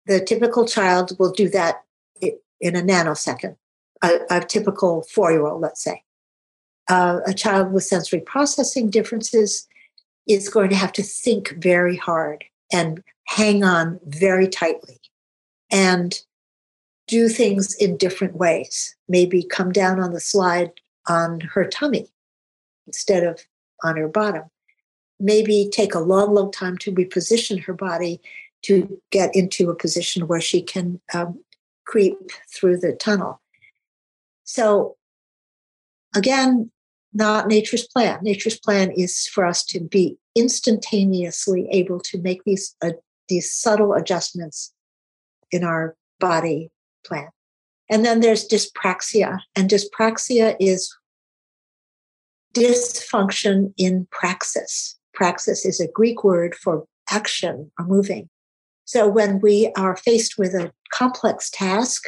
The typical child will do that in a nanosecond, a, a typical four year old, let's say. Uh, a child with sensory processing differences is going to have to think very hard and hang on very tightly and do things in different ways. Maybe come down on the slide on her tummy instead of on her bottom. Maybe take a long, long time to reposition her body to get into a position where she can um, creep through the tunnel. So, again, not nature's plan. Nature's plan is for us to be instantaneously able to make these uh, these subtle adjustments in our body plan. And then there's dyspraxia, and dyspraxia is dysfunction in praxis. Praxis is a Greek word for action or moving. So when we are faced with a complex task,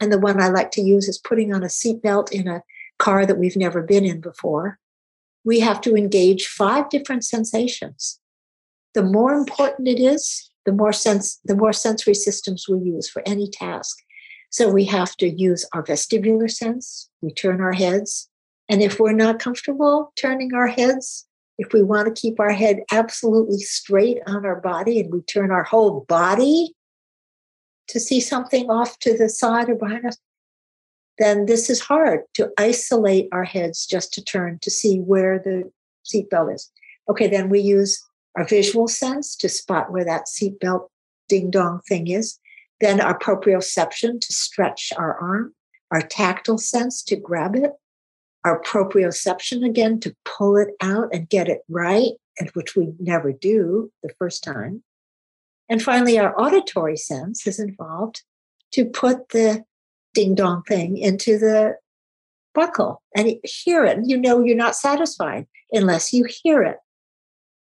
and the one I like to use is putting on a seatbelt in a car that we've never been in before, we have to engage five different sensations. The more important it is, the more sense, the more sensory systems we use for any task. So we have to use our vestibular sense. We turn our heads. And if we're not comfortable turning our heads, if we want to keep our head absolutely straight on our body and we turn our whole body to see something off to the side or behind us, then this is hard to isolate our heads just to turn to see where the seatbelt is. Okay, then we use our visual sense to spot where that seatbelt ding dong thing is, then our proprioception to stretch our arm, our tactile sense to grab it, our proprioception again to pull it out and get it right, and which we never do the first time. And finally, our auditory sense is involved to put the ding dong thing into the buckle and hear it. You know, you're not satisfied unless you hear it.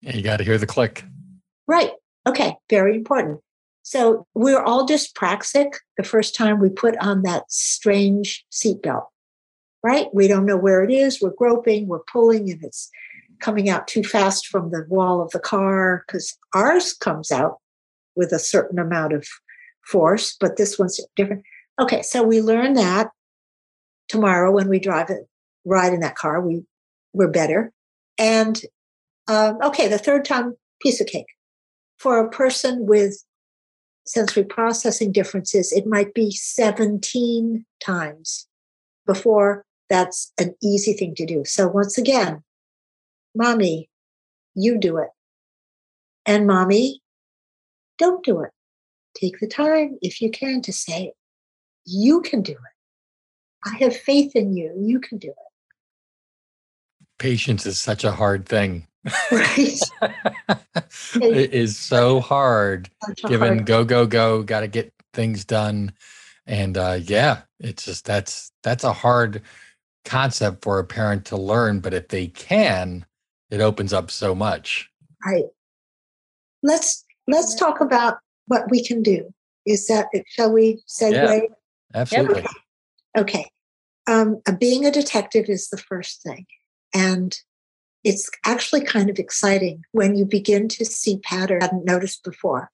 You got to hear the click. Right. Okay. Very important. So we're all dyspraxic the first time we put on that strange seatbelt, right? We don't know where it is. We're groping, we're pulling, and it's coming out too fast from the wall of the car because ours comes out with a certain amount of force, but this one's different. Okay, so we learn that tomorrow when we drive it, ride in that car, we we're better. And um, okay, the third time, piece of cake. For a person with sensory processing differences, it might be 17 times before that's an easy thing to do. So once again, mommy, you do it. And mommy, don't do it. Take the time, if you can, to say, you can do it. I have faith in you. You can do it. Patience is such a hard thing. <laughs> Right. it is so hard <laughs> given hard. go, go, go, got to get things done. And uh, yeah, it's just that's that's a hard concept for a parent to learn. But if they can, it opens up so much. Right. Let's let's talk about what we can do. Is that shall we segue? Yeah. Absolutely. Okay. Um, uh, being a detective is the first thing. And it's actually kind of exciting when you begin to see patterns I hadn't noticed before.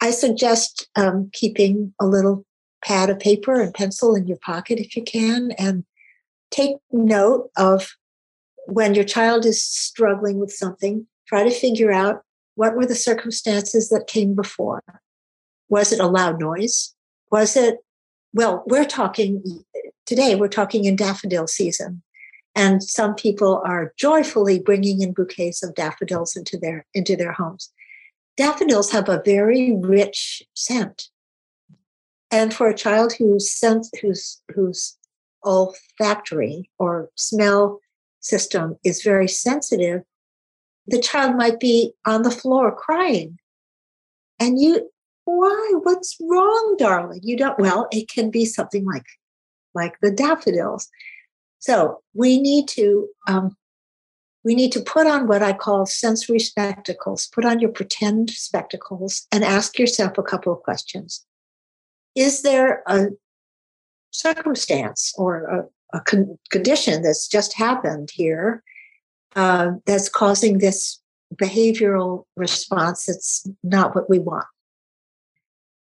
I suggest um, keeping a little pad of paper and pencil in your pocket if you can, and take note of when your child is struggling with something, try to figure out what were the circumstances that came before. Was it a loud noise? Was it, well, we're talking today, we're talking in daffodil season. And some people are joyfully bringing in bouquets of daffodils into their, into their homes. Daffodils have a very rich scent. And for a child whose sense, whose, whose olfactory or smell system is very sensitive, the child might be on the floor crying. And you, why? What's wrong, darling? You don't, well, it can be something like, like the daffodils. So we need to, um, we need to put on what I call sensory spectacles, put on your pretend spectacles and ask yourself a couple of questions. Is there a circumstance or a, a con- condition that's just happened here uh, that's causing this behavioral response that's not what we want?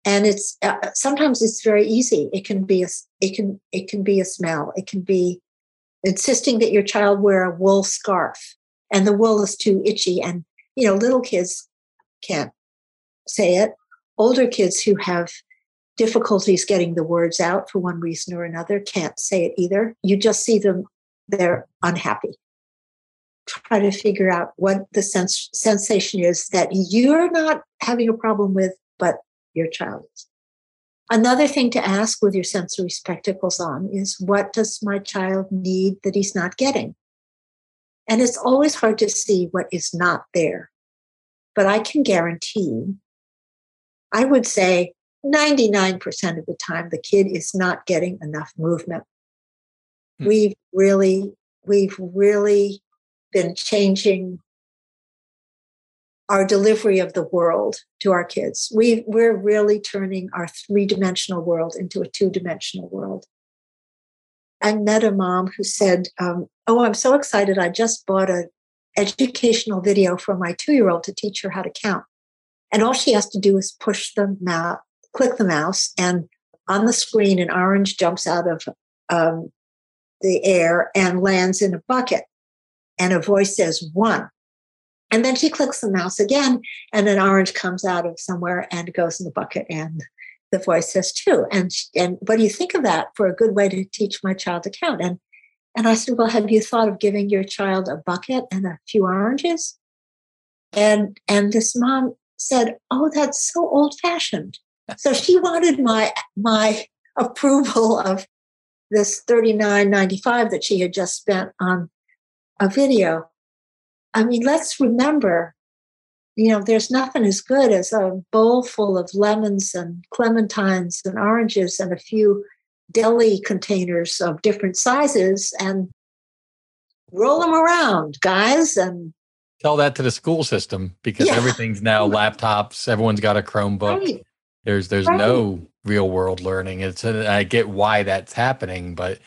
And it's uh, sometimes it's very easy. It can be a it can it can be a smell. It can be insisting that your child wear a wool scarf and the wool is too itchy and you know little kids can't say it older kids who have difficulties getting the words out for one reason or another can't say it either. You just see them, they're unhappy. Try to figure out what the sens- sensation is that you're not having a problem with, but your child is. Another thing to ask with your sensory spectacles on is what does my child need that he's not getting? And it's always hard to see what is not there. But I can guarantee, I would say 99% of the time the kid is not getting enough movement hmm. we've really we've really been changing our delivery of the world to our kids we we're really turning our three-dimensional world into a two-dimensional world i met a mom who said um, oh i'm so excited i just bought an educational video for my two-year-old to teach her how to count and all she has to do is push the mouse click the mouse, and on the screen, an orange jumps out of um, the air and lands in a bucket. And a voice says one. And then she clicks the mouse again, and an orange comes out of somewhere and goes in the bucket. And the voice says two. And and what do you think of that for a good way to teach my child to count? And and I said, well, have you thought of giving your child a bucket and a few oranges? And and this mom said, oh, that's so old fashioned. So she wanted my my approval of this 39.95 that she had just spent on a video. I mean, let's remember, you know, there's nothing as good as a bowl full of lemons and clementines and oranges and a few deli containers of different sizes and roll them around, guys, and tell that to the school system because yeah. everything's now <laughs> laptops. Everyone's got a Chromebook. Right. There's there's right. no real world learning. It's a, I get why that's happening, but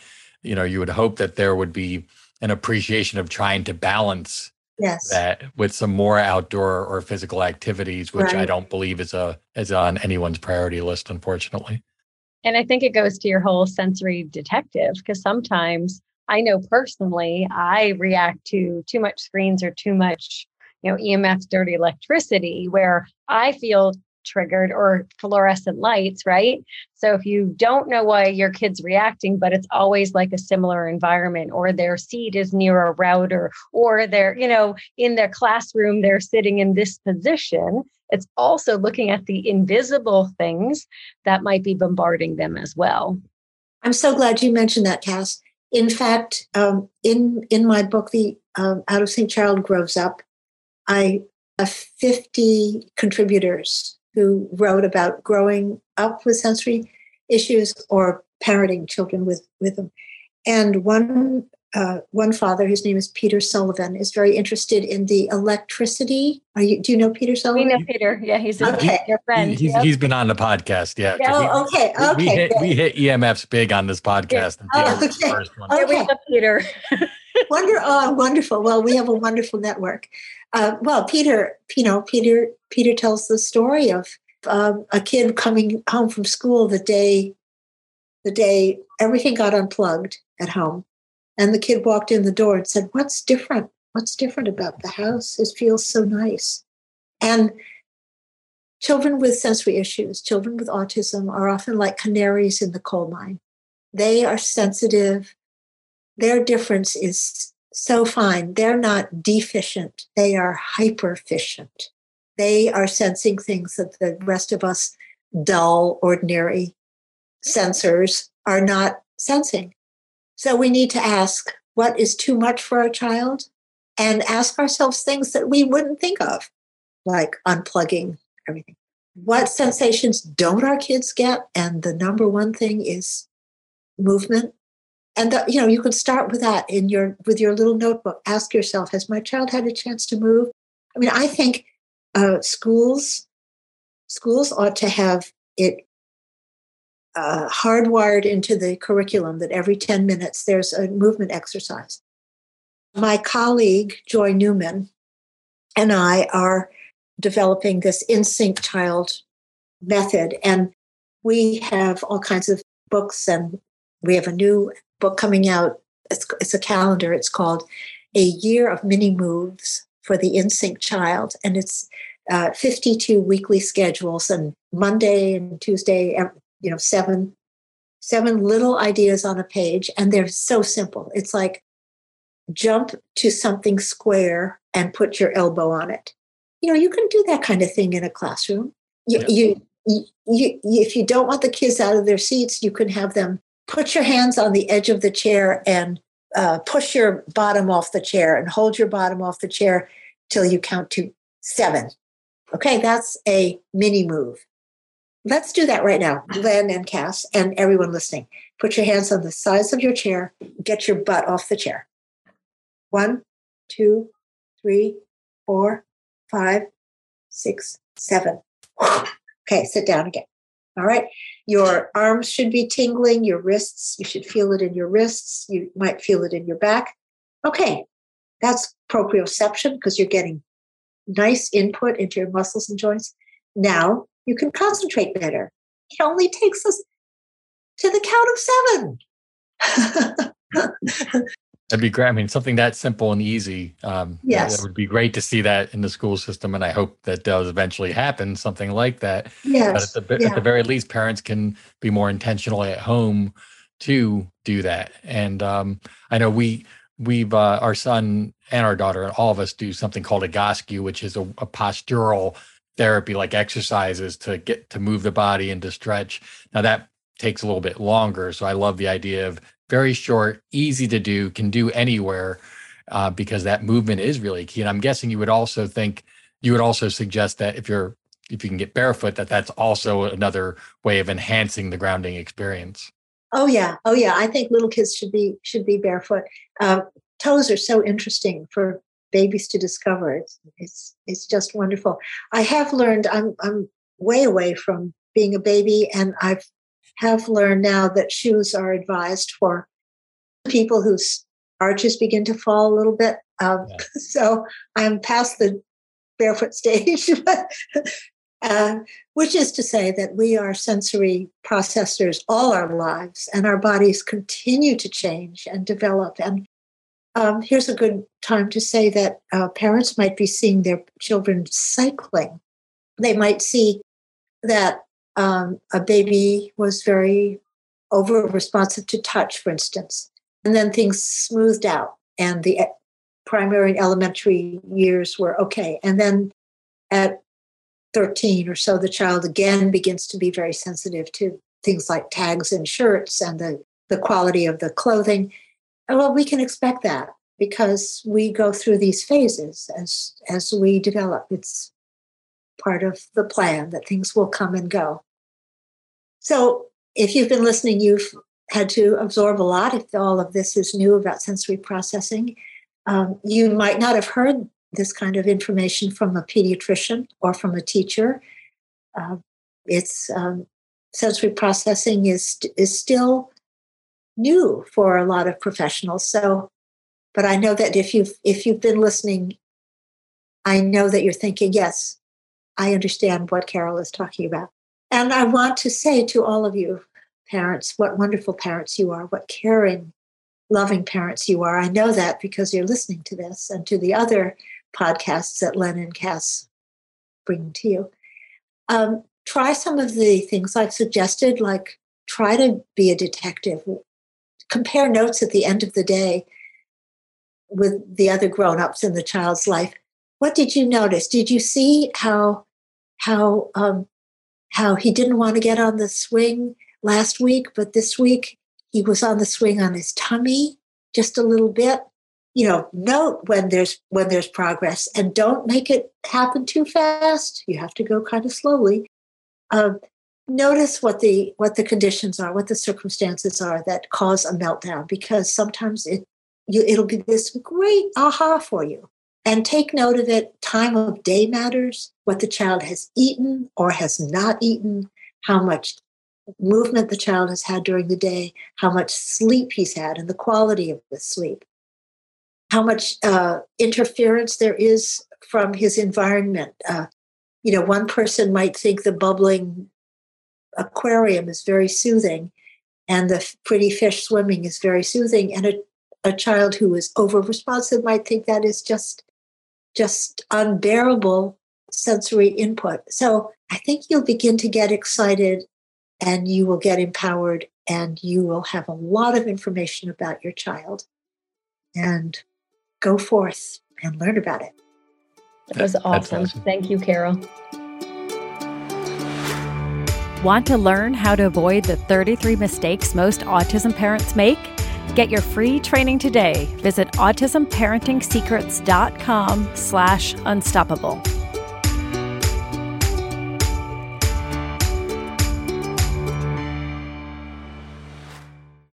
you know you would hope that there would be an appreciation of trying to balance yes. that with some more outdoor or physical activities, which right. I don't believe is a is on anyone's priority list, unfortunately. And I think it goes to your whole sensory detective because sometimes I know personally I react to too much screens or too much you know EMF dirty electricity where I feel triggered or fluorescent lights, right? So if you don't know why your kid's reacting, but it's always like a similar environment, or their seat is near a router, or they're, you know, in their classroom, they're sitting in this position. It's also looking at the invisible things that might be bombarding them as well. I'm so glad you mentioned that, Cass. In fact, um, in in my book, the um, Out of Sync Child Grows Up, I have 50 contributors who wrote about growing up with sensory issues or parenting children with, with them. And one uh, one father, whose name is Peter Sullivan, is very interested in the electricity. Are you? Do you know Peter Sullivan? We know Peter. Yeah, he's a okay. your friend. He's, yep. he's been on the podcast. Yeah. Oh, okay. Okay. We, hit, we hit EMFs big on this podcast. Yeah. Oh, okay. okay. Yeah, we Peter. <laughs> Wonder. Oh, wonderful. Well, we have a wonderful network. Uh, well, Peter, you know, Peter, Peter tells the story of um, a kid coming home from school the day the day everything got unplugged at home And the kid walked in the door and said, What's different? What's different about the house? It feels so nice. And children with sensory issues, children with autism, are often like canaries in the coal mine. They are sensitive. Their difference is so fine. They're not deficient, they are hyperficient. They are sensing things that the rest of us, dull, ordinary sensors, are not sensing. So we need to ask what is too much for a child and ask ourselves things that we wouldn't think of, like unplugging everything. What sensations don't our kids get? And the number one thing is movement. And the, you know, you can start with that in your with your little notebook. Ask yourself, has my child had a chance to move? I mean, I think uh, schools schools ought to have it uh, hardwired into the curriculum that every 10 minutes there's a movement exercise. My colleague, Joye Newman, and I are developing this in-sync child method. And we have all kinds of books, and we have a new book coming out. It's, it's a calendar. It's called A Year of Mini Moves for the In-Sync Child. And it's uh, 52 weekly schedules, and Monday and Tuesday, you know, seven seven little ideas on a page, and they're so simple. It's like jump to something square and put your elbow on it you know, you can do that kind of thing in a classroom. You, yeah. you, you, you, if you don't want the kids out of their seats, you can have them put your hands on the edge of the chair and uh, push your bottom off the chair and hold your bottom off the chair till you count to seven. Okay, that's a mini move. Let's do that right now, Len and Cass, and everyone listening. Put your hands on the sides of your chair, get your butt off the chair. One, two, three, four, five, six, seven. <sighs> Okay, sit down again. All right. Your arms should be tingling, your wrists, you should feel it in your wrists. You might feel it in your back. Okay, that's proprioception because you're getting nice input into your muscles and joints. Now you can concentrate better. It only takes us to the count of seven. <laughs> That'd be great. I mean, something that simple and easy. Um, yes, it would be great to see that in the school system, and I hope that does eventually happen. Something like that. Yes, but at the, yeah. at the very least, parents can be more intentional at home to do that. And um, I know we we've uh, our son and our daughter and all of us do something called a Egoscue, which is a, a postural therapy, like exercises to get to move the body and to stretch. Now that takes a little bit longer, so I love the idea of very short, easy to do, can do anywhere uh, because that movement is really key. And I'm guessing you would also think you would also suggest that if you're if you can get barefoot, that that's also another way of enhancing the grounding experience. Oh yeah, oh yeah. I think little kids should be should be barefoot. Uh, toes are so interesting for babies to discover. It's, it's it's just wonderful. I have learned. I'm I'm way away from being a baby, and I've have learned now that shoes are advised for people whose arches begin to fall a little bit. Um, yeah. <laughs> So I'm past the barefoot stage, <laughs> uh, which is to say that we are sensory processors all our lives, and our bodies continue to change and develop. And um, here's a good time to say that uh, parents might be seeing their children cycling. They might see that um, a baby was very over responsive to touch, for instance. And then things smoothed out, and the primary and elementary years were okay. And then at 13 or so, the child again begins to be very sensitive to things like tags and shirts and the, the quality of the clothing. And well, we can expect that because we go through these phases as as we develop. It's part of the plan that things will come and go. So if you've been listening, you've had to absorb a lot. If all of this is new about sensory processing, um, you might not have heard this kind of information from a pediatrician or from a teacher. Uh, it's um, sensory processing is is still new for a lot of professionals. So, but I know that if you've if you've been listening, I know that you're thinking, yes, I understand what Carol is talking about. And I want to say to all of you, parents, what wonderful parents you are, what caring loving parents you are. I know that because you're listening to this and to the other podcasts that Len and Cass bring to you. Um, try some of the things I've suggested, like try to be a detective. Compare notes at the end of the day with the other grown-ups in the child's life. What did you notice? Did you see how how um, how he didn't want to get on the swing last week, but this week he was on the swing on his tummy just a little bit? You know, note when there's when there's progress, and don't make it happen too fast. You have to go kind of slowly. Um, notice what the what the conditions are, what the circumstances are that cause a meltdown, because sometimes it you, it'll be this great aha for you. And take note of it. Time of day matters. What the child has eaten or has not eaten. How much movement the child has had during the day. How much sleep he's had and the quality of the sleep. How much uh, interference there is from his environment. Uh, you know, one person might think the bubbling aquarium is very soothing and the pretty fish swimming is very soothing. And a, a child who is over responsive might think that is just just unbearable sensory input. So I think you'll begin to get excited and you will get empowered and you will have a lot of information about your child and go forth and learn about it. That was awesome. awesome. Thank you, Carol. Want to learn how to avoid the 33 mistakes most autism parents make? Get your free training today. Visit autismparenting secrets.com slash unstoppable.